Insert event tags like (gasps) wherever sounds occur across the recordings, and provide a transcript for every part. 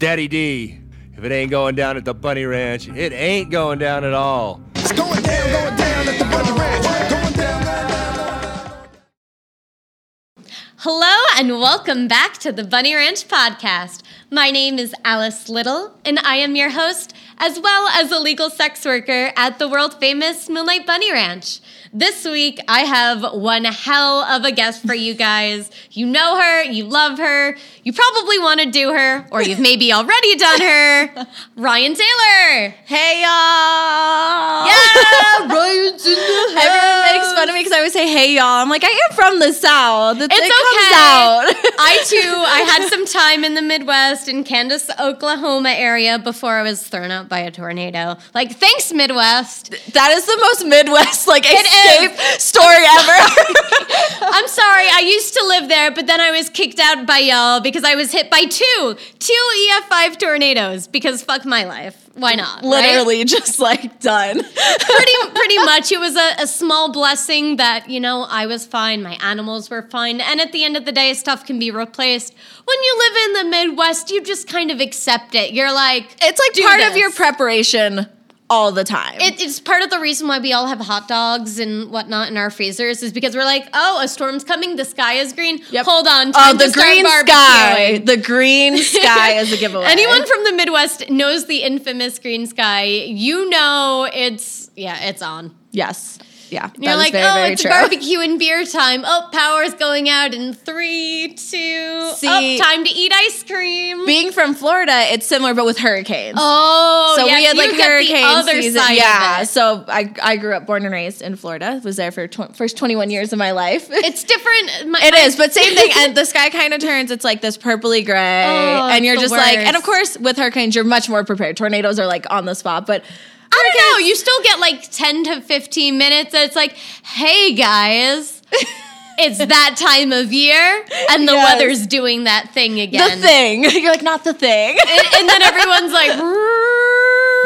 Daddy D. If it ain't going down at the Bunny Ranch, it ain't going down at all. It's going down, going down at the Bunny Ranch. Going down, down, down, down. Hello and welcome back to the Bunny Ranch podcast. My name is Alice Little, and I am your host, as well as a legal sex worker at the world famous Moonlight Bunny Ranch. This week, I have one hell of a guest for you guys. You know her, you love her, you probably want to do her, or you've maybe already done her. (laughs) Ryan Taylor. Hey y'all! Yeah, Ryan's in the Everyone makes fun of me because I always say "Hey y'all." I'm like, I am from the south. It's, It's it okay. comes out. (laughs) I too, I had some time in the Midwest in Kansas, Oklahoma area before I was thrown out by a tornado. Like, thanks Midwest. that is the most Midwest like It escape story ever. (laughs) I'm sorry, I used to live there, but then I was kicked out by y'all because I was hit by two, two EF5 tornadoes. Because fuck my life. Why not? right? Literally, just like done. pretty (laughs) pretty much it was a, a small blessing that you know i was fine my animals were fine and at the end of the day stuff can be replaced when you live in the midwest you just kind of accept it you're like It's like "Do part of your preparation all the time. it, it's part of the reason why we all have hot dogs and whatnot in our freezers is because we're like, oh, a storm's coming. The sky is green. Yep. Hold on. oh, the green sky. The green sky is a (laughs) giveaway. Anyone from the Midwest knows the infamous green sky. You know it's yeah, it's on. Yes. Yeah. You're like, very, oh, very it's true. barbecue and beer time. Oh, power's going out in three, two. Oh, See- oh, time to eat ice cream. Being from Florida, it's similar but with hurricanes. oh, so we had like hurricane other season. yeah. So I I grew up born and raised in Florida. Was there for tw- first 21 years of my life. (laughs) It's different. My, It my- is, but same thing. And (laughs) the sky kind of turns. It's like this purpley gray, Oh, and you're just like. And of course, with hurricanes, you're much more prepared. Tornadoes are like on the spot, but I don't know. You still get like 10 to 15 minutes. And it's like, hey, guys, (laughs) it's that time of year. And the Yes. weather's doing that thing again. the thing. (laughs) You're like not the thing. And, and then everyone's like, (laughs)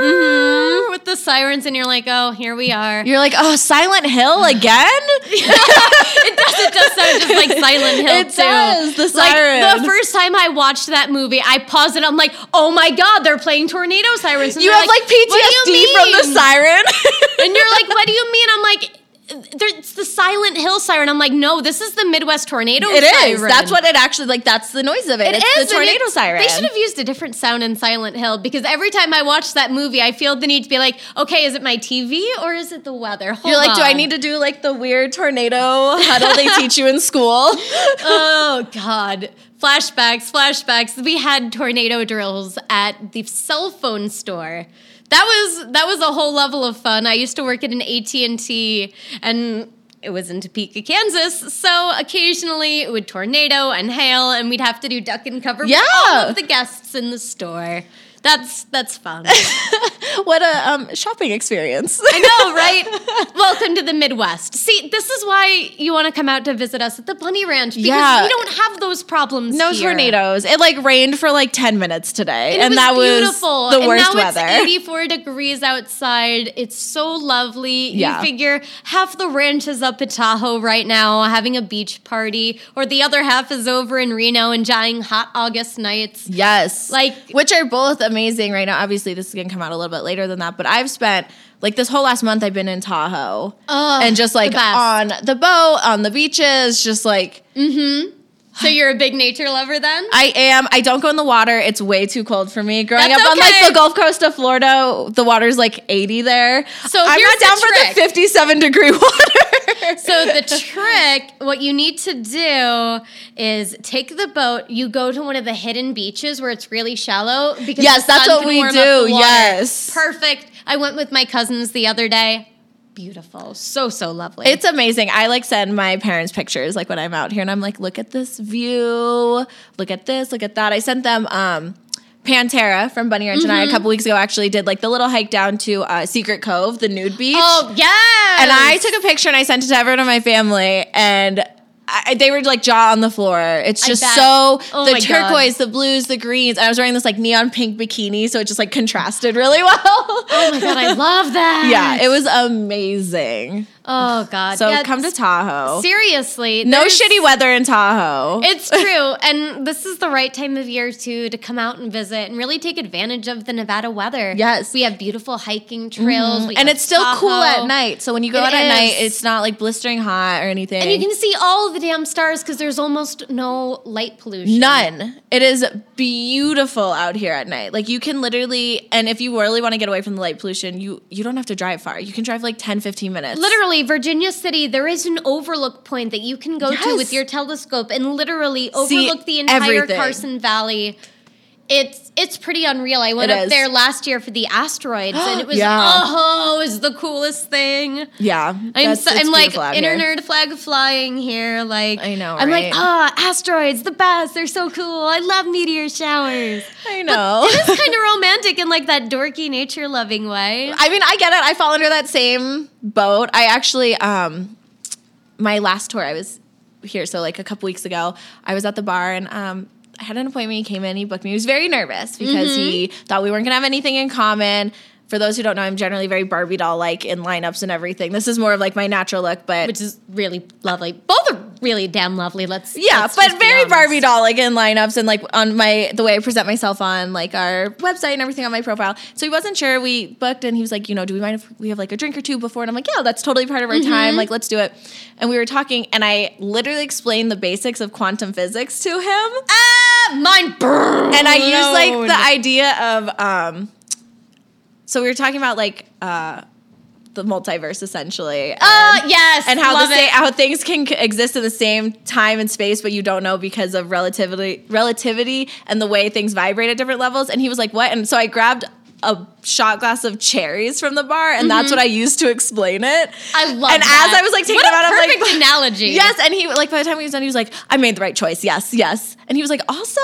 "Mhm," with the sirens. And you're like, oh, here we are. You're like, oh, Silent Hill again? (laughs) it does. It does sound just like Silent Hill It too. does, the Like the first time I watched that movie, I paused it. I'm like, oh my god, they're playing tornado sirens. And you have like, "What do you PTSD from the siren. And you're like, (laughs) what do you mean? I'm like. It's the Silent Hill siren. I'm like, no, this is the Midwest tornado It is. siren. That's what it actually like. That's the noise of it. It it's is, the tornado it- siren. They should have used a different sound in Silent Hill because every time I watch that movie, I feel the need to be like, okay, is it my TV or is it the weather? Hold You're like, do I need to do like the weird tornado huddle they teach you in school? (laughs) oh God. Flashbacks, flashbacks. We had tornado drills at the cell phone store. That was that was a whole level of fun. I used to work at an AT&T and it was in Topeka, Kansas. So occasionally it would tornado and hail and we'd have to do duck and cover Yeah. with all of the guests in the store. That's that's fun. (laughs) what a um, shopping experience. I know, (laughs) right? Welcome to the Midwest. See, this is why you want to come out to visit us at the Bunny Ranch because Yeah. we don't have those problems. No here. tornadoes. It like rained for like 10 minutes today. And, And, was that beautiful. was the and worst now weather. It's 84 degrees outside. It's so lovely. Yeah. You figure half the ranch is up at Tahoe right now having a beach party, or the other half is over in Reno enjoying hot August nights. Yes. Like- which are both amazing right now. Obviously, this is going to come out a little bit later than that, but I've spent like this whole last month I've been in Tahoe Oh, and just like the on the boat, on the beaches, just like Mm-hmm. So you're a big nature lover then? I am. I don't go in the water. It's way too cold for me. Growing That's up on like the Gulf Coast of Florida, the water's like 80 there. So I'm not down the for the 57 degree (laughs) water. So the trick, what you need to do is take the boat. You go to one of the hidden beaches where it's really shallow. Because Yes, that's what we do, yes. perfect. I went with my cousins the other day. Beautiful, so so lovely. It's amazing. I like send my parents pictures like when I'm out here and I'm like, look at this view, look at this, look at that. I sent them um Pantera from Bunny Ranch and I a Mm-hmm. couple weeks ago actually did like the little hike down to uh, Secret Cove, the nude beach. oh yeah! And I took a picture and I sent it to everyone in my family, and I, they were like jaw on the floor. It's just so Oh the my God. turquoise, the blues, the greens. I was wearing this like neon pink bikini, so it just like contrasted really (laughs) well. Oh my god, I love that. yeah, it was amazing. Oh (laughs) God. So Yeah, come to Tahoe. Seriously. no shitty weather in Tahoe. It's true. and this is the right time of year too to come out and visit and really take advantage of the Nevada weather. Yes. We have beautiful hiking trails. Mm-hmm. we and it's still cool at night. So when you go It out at night, it's not like blistering hot or anything. And you can see all the damn stars because there's almost no light pollution. None. It is beautiful out here at night. Like you can literally and if you really want to get away from the light pollution, you you don't have to drive far. You can drive like 10 15 minutes. Literally, Virginia City, there is an overlook point that you can go to with your telescope and literally See overlook the entire everything. Carson Valley. It's it's pretty unreal. I went It up is. there last year for the asteroids, and it (gasps) was Yeah. oh, it was the coolest thing. Yeah. I'm so, I'm like inner nerd flag flying here. Like I know, I'm like right? ah asteroids, the best. They're so cool. I love meteor showers. I know. It's (laughs) kind of romantic in like that dorky nature loving way. I mean, I get it. I fall under that same boat. I actually, um, my last tour, I was here, so like a couple weeks ago, I was at the bar and um, I had an appointment. He came in, he booked me. He was very nervous because he mm-hmm. thought we weren't gonna have anything in common. For those who don't know, I'm generally very Barbie doll like in lineups and everything. This is more of like my natural look, but which is really lovely. Both are really damn lovely. Let's yeah, let's but very. Barbie doll like in lineups and like on my the way I present myself on like our website and everything on my profile. So he wasn't sure. We booked and he was like, you know, do we mind if we have like a drink or two before? And I'm like, yeah, that's totally part of our Mm-hmm. time. Like, let's do it. And we were talking, and I literally explained the basics of quantum physics to him. Ah, mine burn. And I used like the idea of um so we were talking about like uh the multiverse essentially. and- Uh, yes, and how the sa- it. how things can exist in the same time and space, but you don't know because of relativity, relativity, and the way things vibrate at different levels. And he was like, "What?" And so I grabbed a shot glass of cherries from the bar, and that's what I used to explain it. Mm-hmm. I love it. And that. as I was like taking what them out, a I'm like, perfect analogy. Yes, and he like by the time he was done, he was like, "I made the right choice. Yes, yes." And he was like, "Also,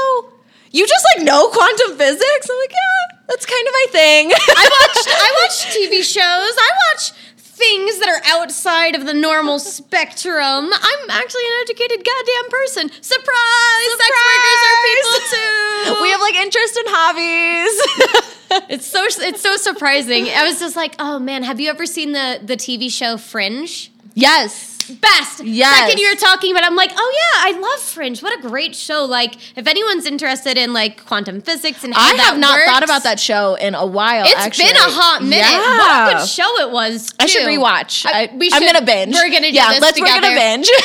you just like know quantum physics." I'm like, "Yeah, that's kind of my thing." I watch I watch TV shows. I watch things that are outside of the normal spectrum. I'm actually an educated goddamn person. Surprise! Sex workers are people (laughs) too. we have like interest in hobbies. (laughs) It's so it's so surprising. I was just like, oh man, have you ever seen the the TV show Fringe? yes. Best. Yes. Second you were talking about, it, I'm like, oh yeah, I love Fringe. What a great show. Like, if anyone's interested in like quantum physics and I have not works, thought about that show in a while. It's actually. been a hot minute. Yeah. What a good show it was. I should rewatch. I, we I'm gonna binge. We're gonna do yeah. let's we're gonna binge. (laughs)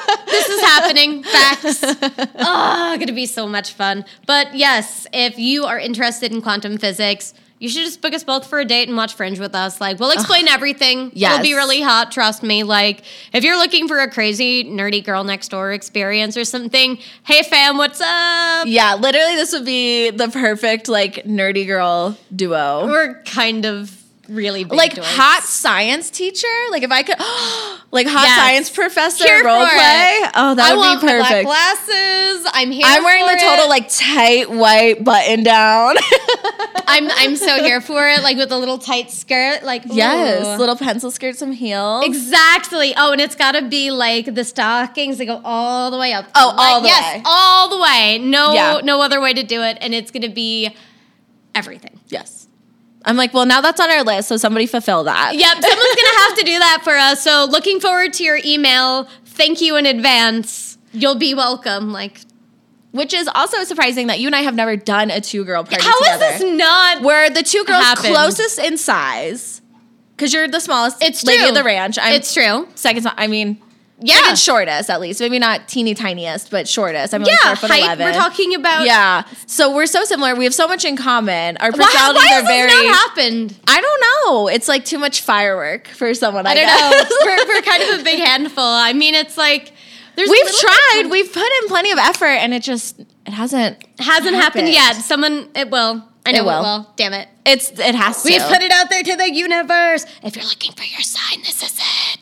(laughs) this is happening. Facts. oh, (laughs) gonna be so much fun. But yes, if you are interested in quantum physics, you should just book us both for a date and watch Fringe with us. Like, we'll explain (sighs) everything. yes. It'll be really hot, trust me. Like, if you're looking for a crazy, nerdy girl next door experience or something, hey fam, what's up? yeah, literally, this would be the perfect like nerdy girl duo. We're kind of really big like dorks. hot science teacher. Like if I could, (gasps) like hot Yes. science professor Here role play. it. Oh, that I would want be perfect. glasses. I'm here. I'm wearing the total it. like tight white button down. (laughs) I'm I'm so here for it. Like with a little tight skirt. Like yes, little pencil skirt, some heels. Exactly. Oh, and it's got to be like the stockings that go all the way up. Oh, all the yes, way. all the way. No, Yeah. no other way to do it, and it's going to be everything. I'm like, well, now that's on our list, so somebody fulfill that. Yep, someone's going to have to do that for us. So, looking forward to your email. Thank you in advance. You'll be welcome. Like, Which is also surprising that you and I have never done a two girl party how is together. this not? Where the two girls happened? closest in size, because you're the smallest It's lady true. of the ranch. I'm it's true. second. I mean, Yeah. second shortest at least. Maybe not teeny tiniest, but shortest. I'm only Yeah, four foot height. 11. We're talking about. Yeah, so we're so similar. We have so much in common. Our Why, personalities why are has very. this not happened? I don't know. It's like too much firework for someone. I, I don't guess. know. we're, we're kind of a big handful. I mean, it's like there's We've tried. bits- We've put in plenty of effort, and it just it hasn't. hasn't happened happened. yet. Someone, it will. I know It it will. will. Damn it. It's it has to. We've put it out there to the universe. If you're looking for your sign, this is it.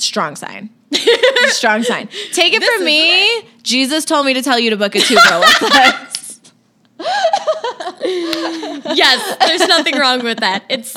Strong sign. (laughs) strong sign. Take it This from me. Jesus told me to tell you to book a two girl. (laughs) Yes, there's nothing wrong with that. It's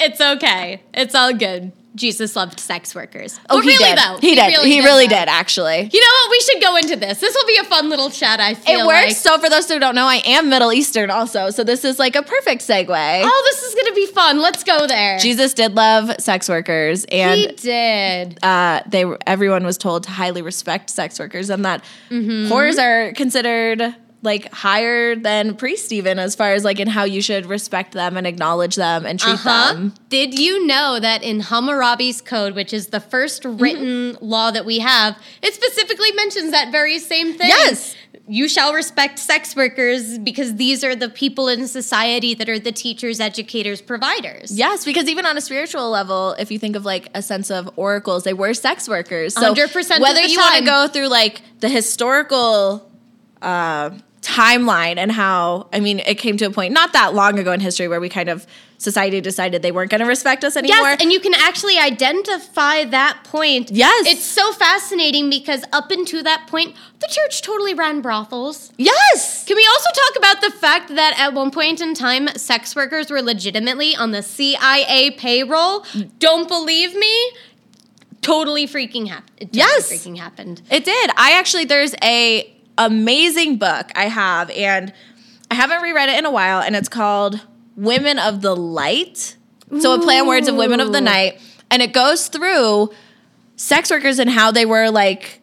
it's okay. It's all good. Jesus loved sex workers. Oh, but he really did. though, He, did. he really though. did, actually. You know what? We should go into this. This will be a fun little chat. I feel It works. like. So for those who don't know, I am Middle Eastern also. So this is like a perfect segue. Oh, this is gonna be fun. Let's go there. Jesus did love sex workers, and he did. uh, they everyone was told to highly respect sex workers, and that Mm-hmm. whores are considered like higher than priests, even as far as like in how you should respect them and acknowledge them and treat Uh-huh. them. Did you know that in Hammurabi's code, which is the first Mm-hmm. written law that we have, it specifically mentions that very same thing? Yes. You shall respect sex workers because these are the people in society that are the teachers, educators, providers. Yes, because even on a spiritual level, if you think of like a sense of oracles, they were sex workers. So 100% of whether the you want to go through like the historical uh, timeline and how, I mean, it came to a point not that long ago in history where we kind of society decided they weren't going to respect us anymore. Yes, and you can actually identify that point. Yes. It's so fascinating because up until that point, the church totally ran brothels. yes. Can we also talk about the fact that at one point in time, sex workers were legitimately on the CIA payroll? Don't believe me? Totally freaking happened. Totally Yes. freaking happened. It did. I actually there's a amazing book I have and I haven't reread it in a while and it's called Women of the Light. So a play on words of Women of the Night and it goes through sex workers and how they were like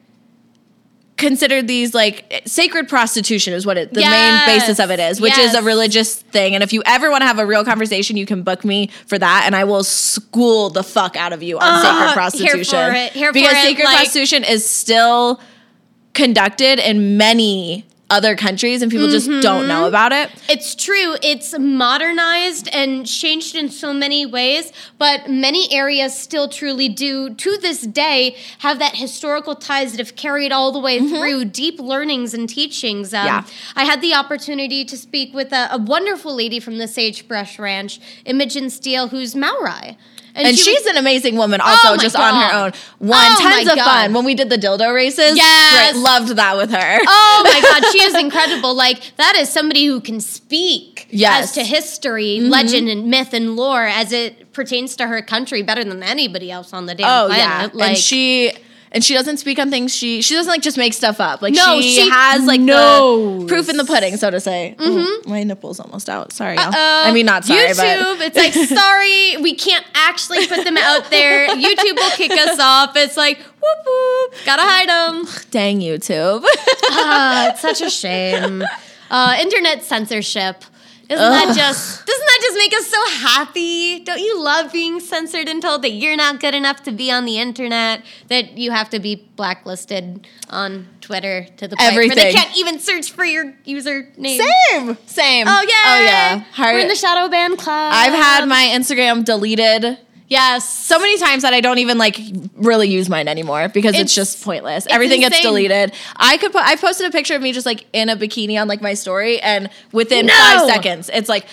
considered these like sacred prostitution is what it the Yes. main basis of it is which is a religious thing and if you ever want to have a real conversation you can book me for that and I will school the fuck out of you on Uh, sacred here for prostitution it, here for because it, sacred like- prostitution is still conducted in many other countries and people just Mm-hmm. don't know about it. It's true. It's modernized and changed in so many ways, but many areas still truly do, to this day, have that historical ties that have carried all the way through deep learnings and teachings. Um, Mm-hmm. Yeah. I had the opportunity to speak with a, a wonderful lady from the Sagebrush Ranch, Imogen Steele, who's Maori. And she she's was- an amazing woman also Oh just on her own. One Oh tons of God. fun when we did the dildo races. Yes. great, loved that with her. Oh my (laughs) God, she is incredible. Like, that is somebody who can speak Yes. as to history, mm-hmm. legend, and myth and lore as it pertains to her country better than anybody else on the damn Oh planet. yeah, Like, and she and she doesn't speak on things. She she doesn't like just make stuff up. Like No, she, she has like no proof in the pudding, so to say. Ooh, my nipple's almost out. Sorry, y'all. uh, I mean not sorry, YouTube, but it's like, (laughs) sorry, we can't actually put them out there. YouTube will kick us off. It's like, whoop whoop, gotta hide them. dang YouTube. Ah, it's such a shame. (laughs) Uh, internet censorship. Isn't that just doesn't that just make us so happy? Don't you love being censored and told that you're not good enough to be on the internet? That you have to be blacklisted on Twitter to the point where they can't even search for your username. Same, same. Oh yeah. oh yeah. We're in the shadow band club. I've had my Instagram deleted yes. so many times that I don't even like really use mine anymore because it's, It's- just pointless. it's Everything gets deleted. I could put I posted a picture of me just like in a bikini on like my story and within No! 5 seconds it's like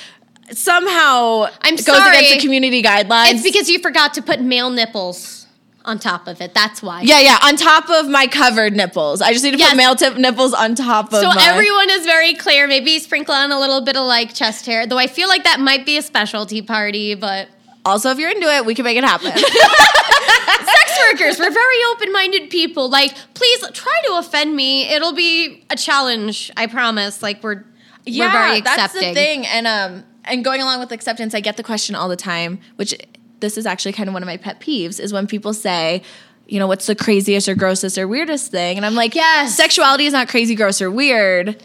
somehow I'm goes sorry. against the community guidelines. It's because you forgot to put male nipples on top of it. That's why. yeah, yeah, on top of my covered nipples. I just need to Yes. put male tip nipples on top of So my everyone is very clear. Maybe sprinkle on a little bit of like chest hair, though I feel like that might be a specialty party. But Also, if you're into it, we can make it happen. (laughs) (laughs) sex workers, we're very open-minded people. Like, please try to offend me. It'll be a challenge. I promise. Like we're we're very that's the thing. And um, and going along with acceptance, I get the question all the time, which this is actually kind of one of my pet peeves, is when people say, you know, what's the craziest or grossest or weirdest thing? And I'm like, Yes. sexuality is not crazy, gross, or weird.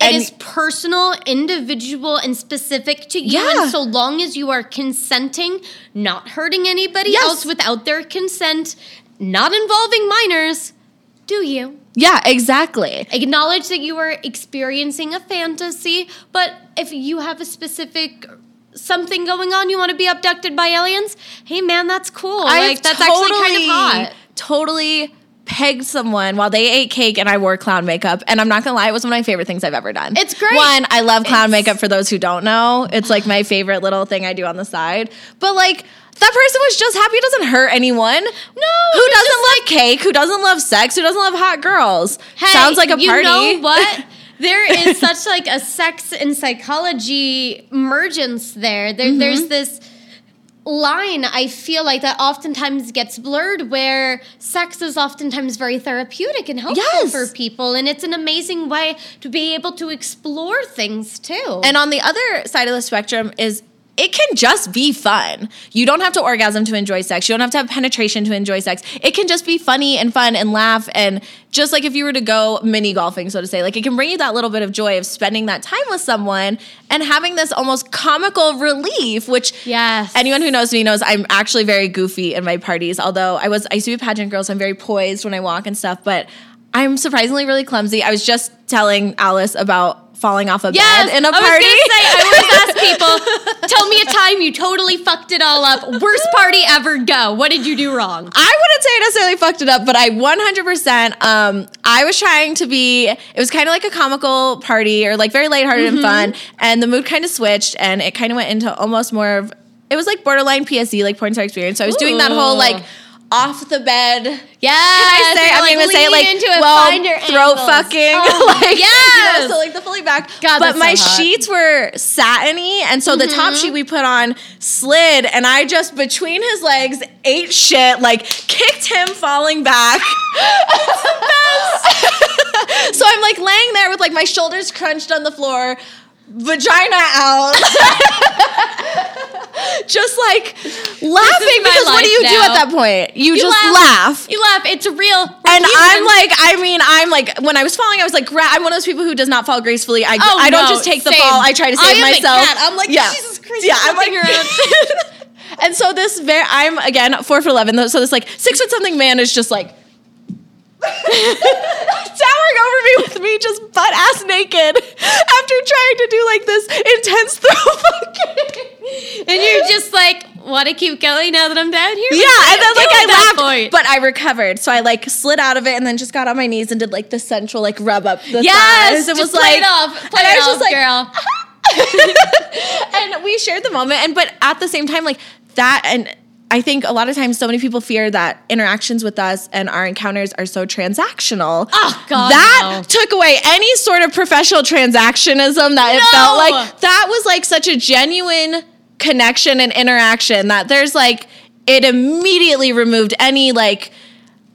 It is personal, individual, and specific to you. Yeah. And so long as you are consenting, not hurting anybody Yes. else without their consent, not involving minors, do you? Yeah, exactly. acknowledge that you are experiencing a fantasy, but if you have a specific something going on, you want to be abducted by aliens, hey man, that's cool. like that's actually kind of hot. Totally pegged someone while they ate cake and I wore clown makeup. And I'm not gonna lie, it was one of my favorite things I've ever done. It's great. One, I love clown It's- makeup for those who don't know. It's like my favorite little thing I do on the side. But like that person was just happy it doesn't hurt anyone. No. Who doesn't love cake? Who doesn't love sex? Who doesn't love hot girls? Hey, Sounds like a you party. know what? (laughs) There is such like a sex and psychology emergence there. there Mm-hmm. There's this line I feel like that oftentimes gets blurred where sex is oftentimes very therapeutic and helpful Yes. for people and it's an amazing way to be able to explore things too. And on the other side of the spectrum is it can just be fun. You don't have to orgasm to enjoy sex. You don't have to have penetration to enjoy sex. It can just be funny and fun and laugh and just like if you were to go mini golfing, so to say, like it can bring you that little bit of joy of spending that time with someone and having this almost comical relief, which Yes. anyone who knows me knows I'm actually very goofy in my parties. Although I was I used to be a pageant girl, so I'm very poised when I walk and stuff, but I'm surprisingly really clumsy. I was just telling Alice about falling off a Yes, bed in a I was party. gonna say, I always (laughs) ask people, tell me a time you totally fucked it all up. Worst party ever, go. What did you do wrong? I wouldn't say I necessarily fucked it up, but I 100%. Um, I was trying to be. It was kind of like a comical party, or like very lighthearted and fun, and the mood kind of switched, and it kind of went into almost more of. It was like borderline PSE, like porn star experience. So I was doing that whole like off the bed. Yeah, Can I say? I'm gonna say it like into it, well, find your throat angles. fucking, Oh, (laughs) like yes. you know, so like the fully back. God, but my so sheets were satiny, and so the Mm-hmm. top sheet we put on slid, and I just between his legs ate shit, like kicked him falling back. (laughs) (laughs) so I'm like laying there with like my shoulders crunched on the floor. Vagina out, just like laughing because what do you do at that point? You, You just laugh. laugh. You laugh. It's real. And I'm like, I mean, I'm like, when I was falling, I was like, gra- I'm one of those people who does not fall gracefully. I, Oh, I don't no, just take the fall. I try to save myself. I'm like, yeah. Jesus Christ, Yeah, I'm like, around. (laughs) and so this, very, I'm again four foot eleven. So this like six foot something man is just like (laughs) towering over me with me just butt ass naked after trying to do like this intense (laughs) throw fucking. and you're just like, want to keep going now that I'm down here? Yeah, and then like I laughed, point? but I recovered. So I like slid out of it and then just got on my knees and did like the central like rub up the yes, thighs. It was play like it off. Play and I it was off, just like, girl. (laughs) and we shared the moment and but at the same time like that and I think a lot of times so many people fear that interactions with us and our encounters are so transactional. Oh, God, That no. took away any sort of professional transactionism that it felt like that was like such a genuine connection and interaction that there's like it immediately removed any like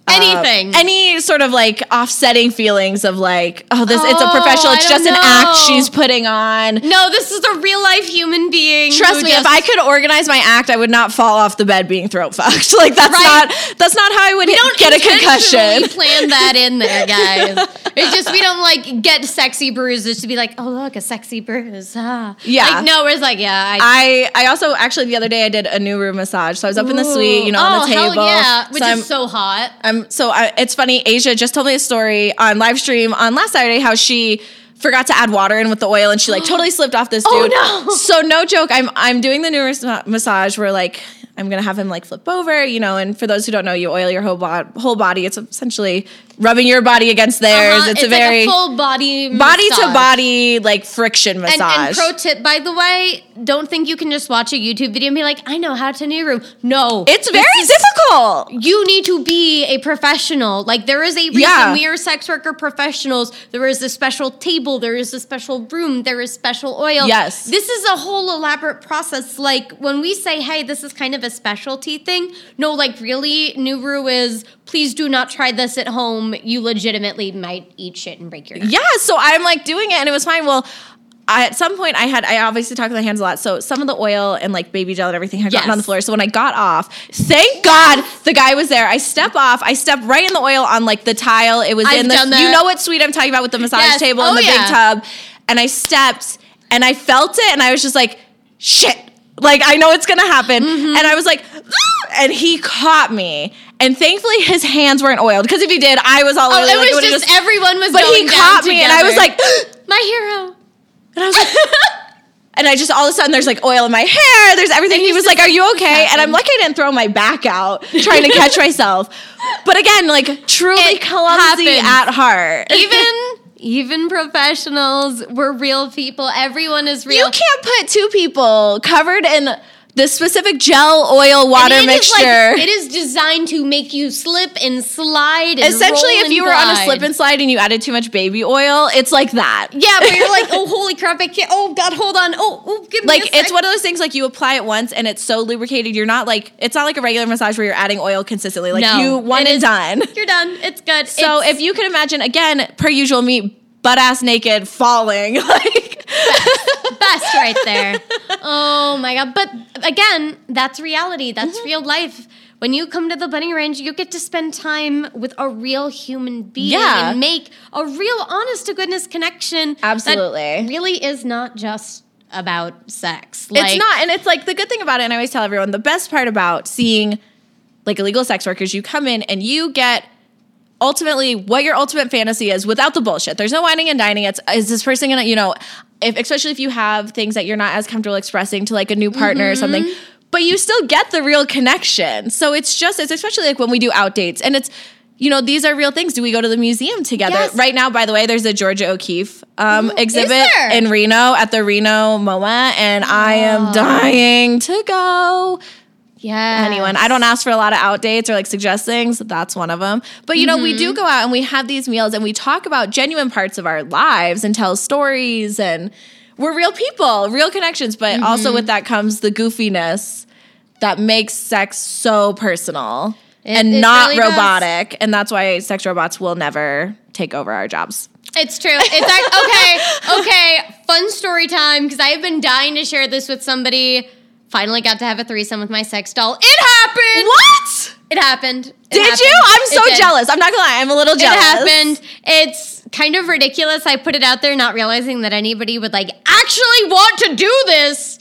uh, Anything. any sort of like offsetting feelings of like, oh, this it's a Oh, professional, it's just an act she's putting on. no, this is a real life human being. Trust me, if I could organize my act, I would not fall off the bed being throat fucked. (laughs) Like that's Right. not that's not how I would don't get a concussion. (laughs) plan that in there, guys. (laughs) it's just we don't like get sexy bruises to be like, oh look, a sexy bruise. Ah. Yeah. Like, no, it's like, yeah, I, I I also actually the other day I did a Nuru massage. So I was up in the suite, you know, oh, on the table. Yeah, which so is I'm, so hot. I'm so I, it's funny. Asia just told me a story on live stream on last Saturday how she forgot to add water in with the oil and she like totally slipped off this dude. (gasps) Oh, dude. no. So no joke. I'm I'm doing the new mas- massage where like I'm gonna have him like flip over, you know. And for those who don't know, you oil your whole bod- whole body. It's essentially rubbing your body against theirs. Uh-huh, It's, a very like a full body body to body like friction massage. and pro tip, by the way, don't think you can just watch a YouTube video and be like, I know how to Nuru. No. it's very is- difficult. You need to be a professional. Like there is a reason Yeah. we are sex worker professionals. There is a special table. There is a special room. There is special oil. Yes. This is a whole elaborate process. Like when we say, "Hey, this is kind of a specialty thing." No, like really, Nuru is. Please do not try this at home. You legitimately might eat shit and break your neck. Yeah, so I'm like doing it and it was fine. Well, I, at some point I had I obviously talk with my hands a lot, so some of the oil and like baby gel and everything had gotten on the floor. So when I got off, thank God the guy was there. I step off, I step right in the oil on like the tile. It was I've in the you know what suite I'm talking about with the massage Yes. table Oh, and the yeah. big tub, and I stepped and I felt it and I was just like shit. Like I know it's gonna happen, Mm-hmm. and I was like, "Ah!" and he caught me, and thankfully his hands weren't oiled because if he did, I was all Oh, over. it like, was would've just, everyone was. but he caught me, and I was like, my hero. and I was like, (laughs) and I just all of a sudden there's like oil in my hair, there's everything. He was like, "Are you okay?" And I'm lucky I didn't throw my back out trying to catch (laughs) myself. But again, like truly It clumsy happens. at heart. even even professionals we're real people. Everyone is real. you can't put two people covered in this specific gel oil water it is mixture. like- it is designed to make you slip and slide. And Essentially, if you were on a slip and slide and you added too much baby oil, it's like that. yeah, but you're like, (laughs) oh holy crap! I can't. Oh god, hold on. Oh, oh give me like it's one of those things like you apply it once and it's so lubricated. You're not like it's not like a regular massage where you're adding oil consistently. Like No, you one and is- done. You're done. It's good. So It's- if you can imagine again, per usual, me butt ass naked falling (laughs) like best right there. Oh my god! But again, that's reality. That's Mm-hmm. real life. When you come to the bunny ranch, you get to spend time with a real human being Yeah. and make a real, honest to goodness connection. Absolutely. really is not just about sex. it's not. And it's like the good thing about it, and I always tell everyone the best part about seeing like illegal sex workers, you come in and you get ultimately what your ultimate fantasy is without the bullshit. There's no whining and dining. It's is this person gonna, you know, if especially if you have things that you're not as comfortable expressing to like a new partner or mm-hmm. something, but you still get the real connection. So it's just it's especially like when we do out dates and it's you know, these are real things. Do we go to the museum together? Yes. Right now, by the way, there's a Georgia O'Keeffe um, mm-hmm. exhibit in Reno at the Reno MoMA, and I am ah. dying to go Yeah. anyone. I don't ask for a lot of out dates or like suggest things. That's one of them. But you know, we do mm-hmm. go out and we have these meals and we talk about genuine parts of our lives and tell stories and we're real people, real connections. But mm-hmm. also with that comes the goofiness that makes sex so personal It- and it not really does. robotic. And that's why sex robots will never take over our jobs. It's true. It's like, okay, okay. Fun story time because I have been dying to share this with somebody. Finally got to have a threesome with my sex doll. It happened. What? It happened. It Did happened. you? I'm so jealous. I'm not gonna lie. I'm a little jealous. It happened. It's kind of ridiculous. I put it out there not realizing that anybody would like actually want to do this.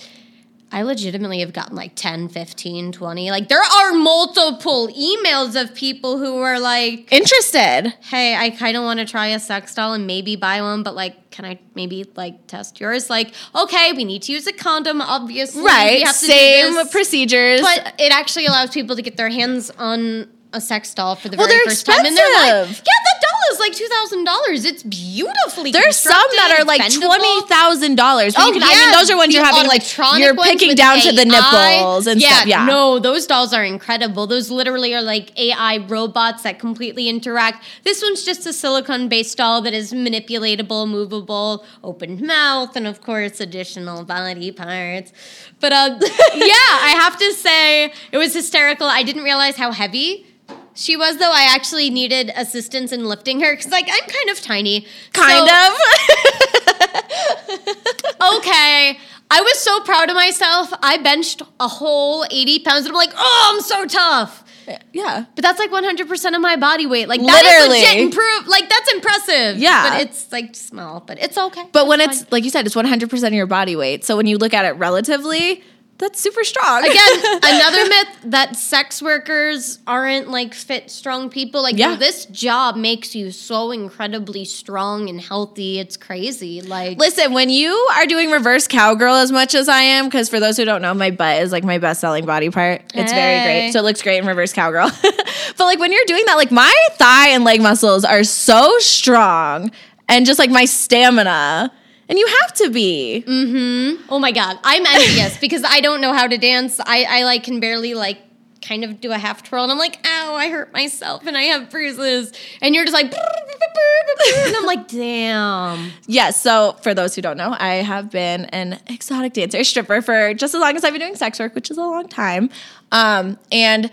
I legitimately have gotten like 10, 15, 20. Like there are multiple emails of people who are like, Interested. hey, I kind of want to try a sex doll and maybe buy one, but like, can I maybe like test yours? Like, okay, we need to use a condom, obviously. Right. We have to do Same procedures. But it actually allows people to get their hands on a sex doll for the Well, very first time in their life. expensive. Yeah, that doll is like two thousand dollars. It's beautifully. There's some that are like constructed, twenty bendable. thousand dollars. Oh, yeah, I mean, those are ones you're having like electronic you're picking down to the nipples and yeah, stuff. Yeah, no, those dolls are incredible. Those literally are like AI robots that completely interact. This one's just a silicone-based doll that is manipulatable, movable, open mouth, and of course additional body parts. But uh, (laughs) yeah, I have to say it was hysterical. I didn't realize how heavy. She was though. I actually needed assistance in lifting her because, like, I'm kind of tiny. kind So- of. (laughs) okay. I was so proud of myself. I benched a whole 80 pounds and I'm like, oh, I'm so tough. yeah, But that's like 100% of my body weight. Like, Literally. that is legit improve. Like, that's impressive. Yeah. But it's like small, but it's okay. but when It's it's like you said, it's 100 percent of your body weight. So when you look at it relatively, that's super strong. Again, (laughs) another myth that sex workers aren't like fit, strong people. Like, Yeah. this job makes you so incredibly strong and healthy. It's crazy. Like, Listen, when you are doing reverse cowgirl as much as I am, because for those who don't know, my butt is like my best selling body part. It's very great. So it looks great in reverse cowgirl. (laughs) but like when you're doing that, like my thigh and leg muscles are so strong and just like my stamina. And you have to be. Mm-hmm. Oh my god, I'm envious because I don't know how to dance. I, I like can barely like kind of do a half twirl, and I'm like, ow, I hurt myself, and I have bruises, and you're just like, and I'm like, damn. Yes. So for those who don't know, I have been an exotic dancer, stripper for just as long as I've been doing sex work, which is a long time. Um, and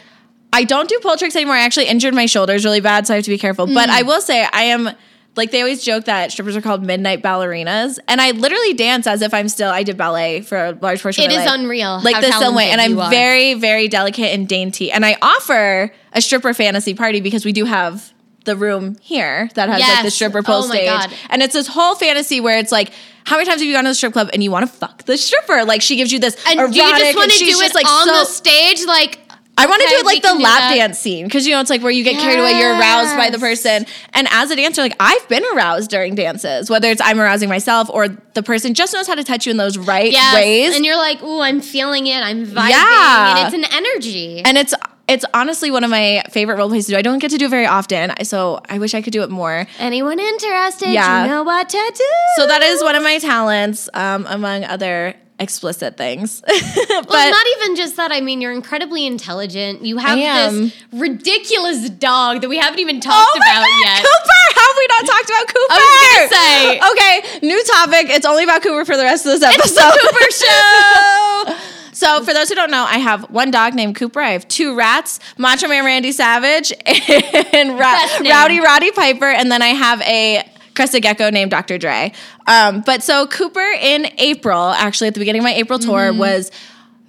I don't do pole tricks anymore. I actually injured my shoulders really bad, so I have to be careful. But I will say I am like they always joke that strippers are called midnight ballerinas, and I literally dance as if I'm still. I did ballet for a large portion. It of my is life. unreal like how the same way, and I'm are. very, very delicate and dainty. And I offer a stripper fantasy party because we do have the room here that has like the stripper pole Oh stage, God. and it's this whole fantasy where it's like. How many times have you gone to the strip club and you want to fuck the stripper? Like she gives you this And erotic, do you just want to do it like on so, the stage? Like, I want to do it like the lap dance scene because you know it's like where you get carried away, you're aroused by the person. And as a dancer, like I've been aroused during dances, whether it's I'm arousing myself or the person just knows how to touch you in those right yes, ways. and you're like, ooh, I'm feeling it, I'm vibing, Yeah. and it's an energy. And it's it's honestly one of my favorite role plays to do. I don't get to do it very often, so I wish I could do it more. Anyone interested? Yeah. You know what to do. So that is one of my talents, um, among other explicit things. (laughs) Well, but not even just that. I mean, you're incredibly intelligent. You have this ridiculous dog that we haven't even Oh talked my about God, yet. Cooper! How have we not talked about Cooper? I was Okay, new topic. It's only about Cooper for the rest of this episode. It's the Cooper (laughs) Show. So, for those who don't know, I have one dog named Cooper. I have two rats, Macho Man Randy Savage (laughs) and Ra- Rowdy Roddy Piper, and then I have a crested gecko named Dr. Dre. Um, but so Cooper in April, actually at the beginning of my April tour, Mm-hmm. was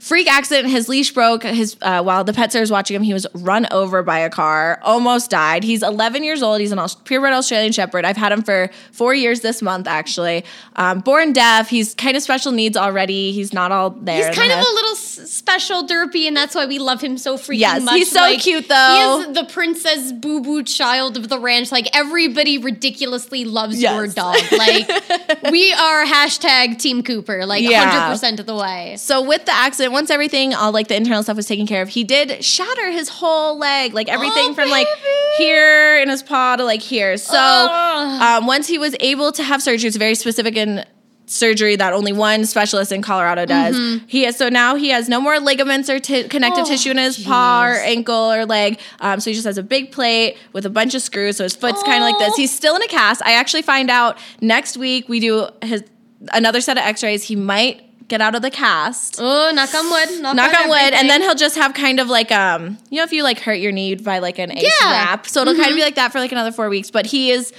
freak accident. His leash broke. His uh, while the pet sitter was watching him, he was run over by a car, almost died. He's 11 years old. He's an Aus- purebred Australian Shepherd. I've had him for four years this month, actually. Um, born deaf. He's kind of special needs already. He's not all there. He's kind of head. a little s- special derpy, and that's why we love him so freaking Yes, much. he's so cute, though. He is the princess boo boo child of the ranch. Like everybody ridiculously loves Yes. your dog. Like (laughs) we are hashtag Team Cooper. Like Yeah. hundred percent of the way. So with the accident, once everything, all like the internal stuff was taken care of, he did shatter his whole leg, like everything Oh, from like here in his paw to like here. So Ugh. um, once he was able to have surgery, it's very specific in surgery that only one specialist in Colorado does. He has so now he has no more ligaments or t- connective Mm-hmm. Oh, tissue in his paw or ankle or leg. Um, so he just has a big plate with a bunch of screws. So his foot's kind of like this. Oh. He's still in a cast. I actually find out next week we do his another set of X-rays. He might get out of the cast Oh, knock on wood. Knock, knock on wood and then he'll just have kind of like um you know if you like hurt your knee by like an ace Yeah. Mm-hmm. wrap so it'll kind of be like that for like another four weeks but he is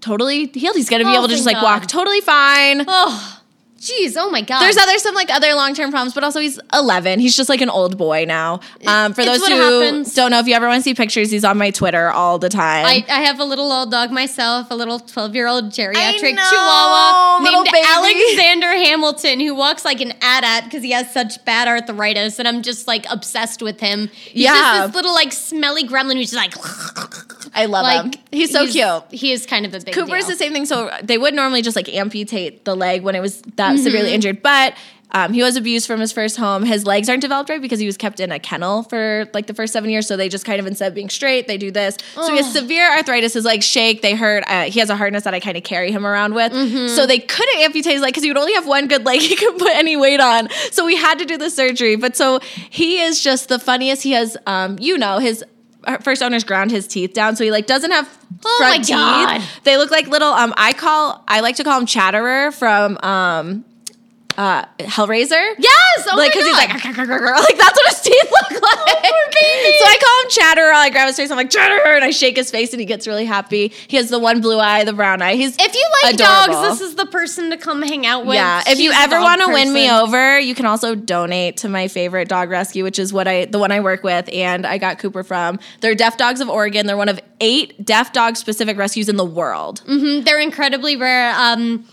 totally healed he's gonna be Oh, able to just like walk totally fine Oh, jeez. Oh my god. there's other some like other long-term problems but also he's 11 he's just like an old boy now um for It's those who happens. don't know if you ever want to see pictures he's on my twitter all the time I, I have a little old dog myself, a little 12 year old geriatric know, chihuahua named baby. Alexander Hamilton, who walks like an AT-AT because he has such bad arthritis, and I'm just like obsessed with him. He's Yeah. just this little like smelly gremlin who's just like, (laughs) i love him he's so cute He is kind of a big Cooper's deal. the same thing. So they would normally just like amputate the leg when it was that Mm-hmm. severely injured, but um, he was abused from his first home. His legs aren't developed right because he was kept in a kennel for like the first seven years. So they just kind of instead of being straight, they do this. So he has severe arthritis. His legs shake. They hurt. Uh, he has a harness that I kind of carry him around with. Mm-hmm. So they couldn't amputate his leg because he would only have one good leg he could put any weight on. So we had to do the surgery. But so he is just the funniest. He has, um, you know, his first owners ground his teeth down, so he like doesn't have Oh front my teeth. God. They look like little. Um, I call I like to call him Chatterer from um, uh, Hellraiser. Yes! Oh like my he's like (laughs) like that's what his teeth (laughs) look like. So I call him Chatterer. I grab his face. I'm like Chatterer, and I shake his face, and he gets really happy. He has the one blue eye, the brown eye. He's if you like adorable. dogs, this is the person to come hang out with. yeah. If you She's a ever want to win me over, you can also donate to my favorite dog rescue, which is what I the one I work with, and I got Cooper from. They're Deaf Dogs of Oregon. They're one of eight deaf dog specific rescues in the world. Mm-hmm. They're incredibly rare. Um,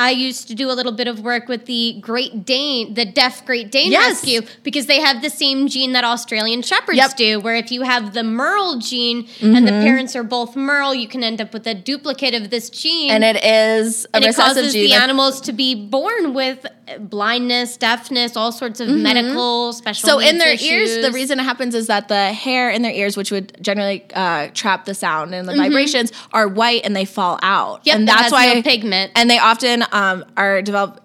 I used to do a little bit of work with the Great Dane, the deaf Great Dane Yes. rescue, because they have the same gene that Australian Shepherds Yep. do. Where if you have the Merle gene and the parents are both Merle, you can end up with a duplicate of this gene. And it is a and it causes gene. the animals to be born with blindness, deafness, all sorts of medical special. Mm-hmm. So in their ears, the reason it happens is that the hair in their ears, which would generally uh, trap the sound and the Mm-hmm. vibrations, are white and they fall out. Yep, and that's why no pigment. And they often um, are develop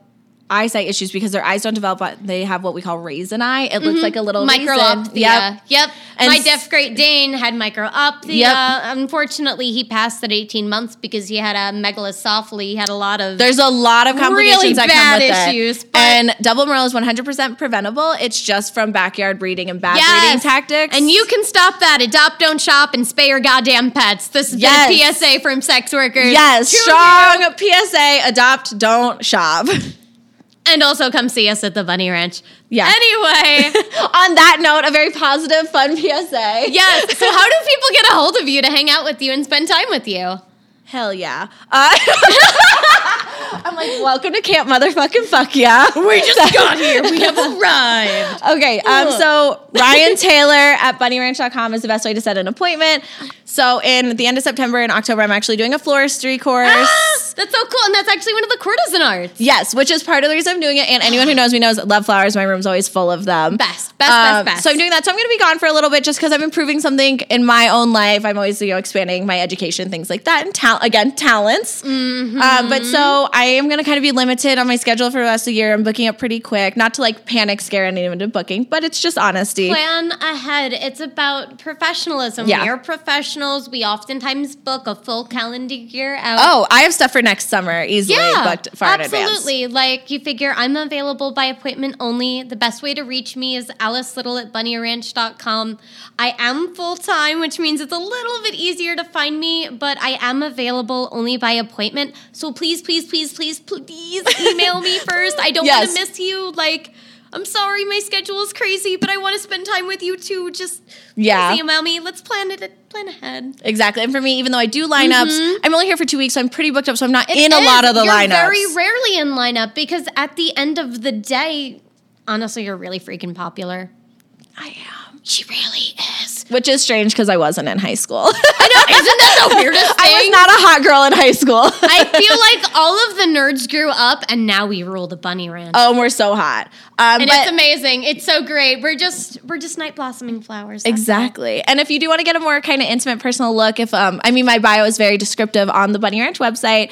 eyesight issues because their eyes don't develop. They have what we call raisin eye. It looks mm-hmm. like a little raisin. microopthia. Yep. Yep. And My deaf Great Dane had microopthia. Yep. Unfortunately, he passed at 18 months because he had a megalocephaly. He had a lot of. There's a lot of complications Really that come with issues, it. and double merle is 100% preventable. It's just from backyard breeding and bad Yes. breeding tactics. And you can stop that. Adopt, don't shop, and spay your goddamn pets. This has Yes. a PSA from sex workers. yes, strong. PSA: adopt, don't shop. (laughs) And also come see us at the Bunny Ranch. Yeah. Anyway, (laughs) On that note, a very positive, fun PSA. yes. So, how do people get a hold of you to hang out with you and spend time with you? Hell yeah. Uh, (laughs) (laughs) I'm like, welcome to camp, motherfucking fuck yeah. (laughs) We just Got here. We have (laughs) arrived. Okay, um, so Ryan Taylor at bunnyranch.com is the best way to set an appointment. So in the end of September and October, I'm actually doing a floristry course. That's so cool. And that's actually one of the courtesan arts. Yes, which is part of the reason I'm doing it. And anyone who knows me knows I love flowers. My room's always full of them. Best, best, Um, best, best. So I'm doing that. So I'm going to be gone for a little bit just because I'm improving something in my own life. I'm always, you know, expanding my education, things like that, and talent again, talents. Mm-hmm. Um, but so I am going to kind of be limited on my schedule for the rest of the year. I'm booking up pretty quick, not to like panic scare anyone into booking, but it's just honesty. Plan ahead. It's about professionalism. Yeah. We're professionals. We oftentimes book a full calendar year out. Oh, I have stuff for next summer easily booked far in advance. absolutely. Like you figure I'm available by appointment only. The best way to reach me is Alice Little at bunnyranch.com. I am full time, which means it's a little bit easier to find me, but I am available only by appointment. So please, please, please, please, please email me (laughs) first. I don't Yes. want to miss you. Like, I'm sorry, my schedule is crazy, but I want to spend time with you too. Just Yeah. please email me. Let's plan it. Plan ahead. Exactly. And for me, even though I do lineups, I'm only here for two weeks, so I'm pretty booked up. So I'm not Mm-hmm. It in a lot of the you're lineups. very rarely in lineup because at the end of the day, honestly, you're really freaking popular. I am. She really is. Which is strange because I wasn't in high school. I know, (laughs) isn't that the weirdest thing? I was not a hot girl in high school. (laughs) I feel (laughs) like all of the nerds grew up and now we rule the bunny ranch. oh, and we're so hot. Um, and but it's amazing. It's so great. We're just we're just night blossoming flowers. Exactly. And if you do want to get a more kind of intimate personal look, if um I mean my bio is very descriptive on the Bunny Ranch website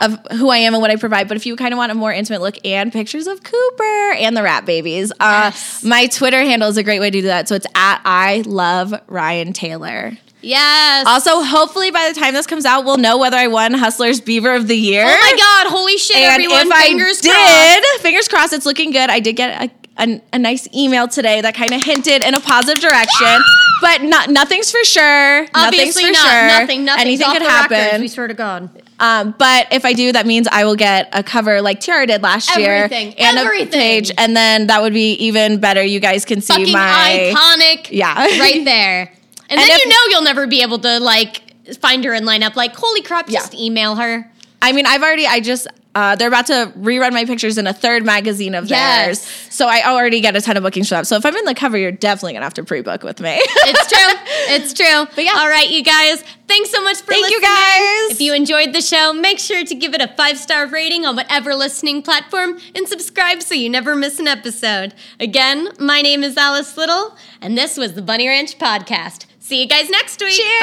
of who I am and what I provide, but if you kind of want a more intimate look and pictures of Cooper and the rat babies, Yes. uh my Twitter handle is a great way to do that. So it's at I love Ryan Taylor. Yes. Also, hopefully by the time this comes out, we'll know whether I won Hustler's Beaver of the Year. oh my god, holy shit, And everyone. if Fingers I crossed. did, fingers crossed, it's looking good. I did get a, a, a nice email today that kind of hinted in a positive direction, (gasps) but not nothing's for sure. Obviously nothing's for not. sure. Nothing. Nothing. Anything could records, happen. we swear to God. Um, but if I do, that means I will get a cover like Tiara did last year, Everything. and Everything. a page, and then that would be even better. You guys can see Fucking my iconic. Yeah. right (laughs) there. And, And then if- you know you'll never be able to like find her in lineup. Like, holy crap, Yeah. just email her. I mean, I've already, I just, uh, they're about to rerun my pictures in a third magazine of Yes. theirs. So I already get a ton of bookings for that. So if I'm in the cover, you're definitely going to have to pre book with me. It's true. (laughs) it's true. But yeah. All right, you guys. Thanks so much for watching. Thank you, guys. If you enjoyed the show, make sure to give it a five star rating on whatever listening platform and subscribe so you never miss an episode. Again, my name is Alice Little, and this was the Bunny Ranch Podcast. See you guys next week. Cheers.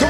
Bye.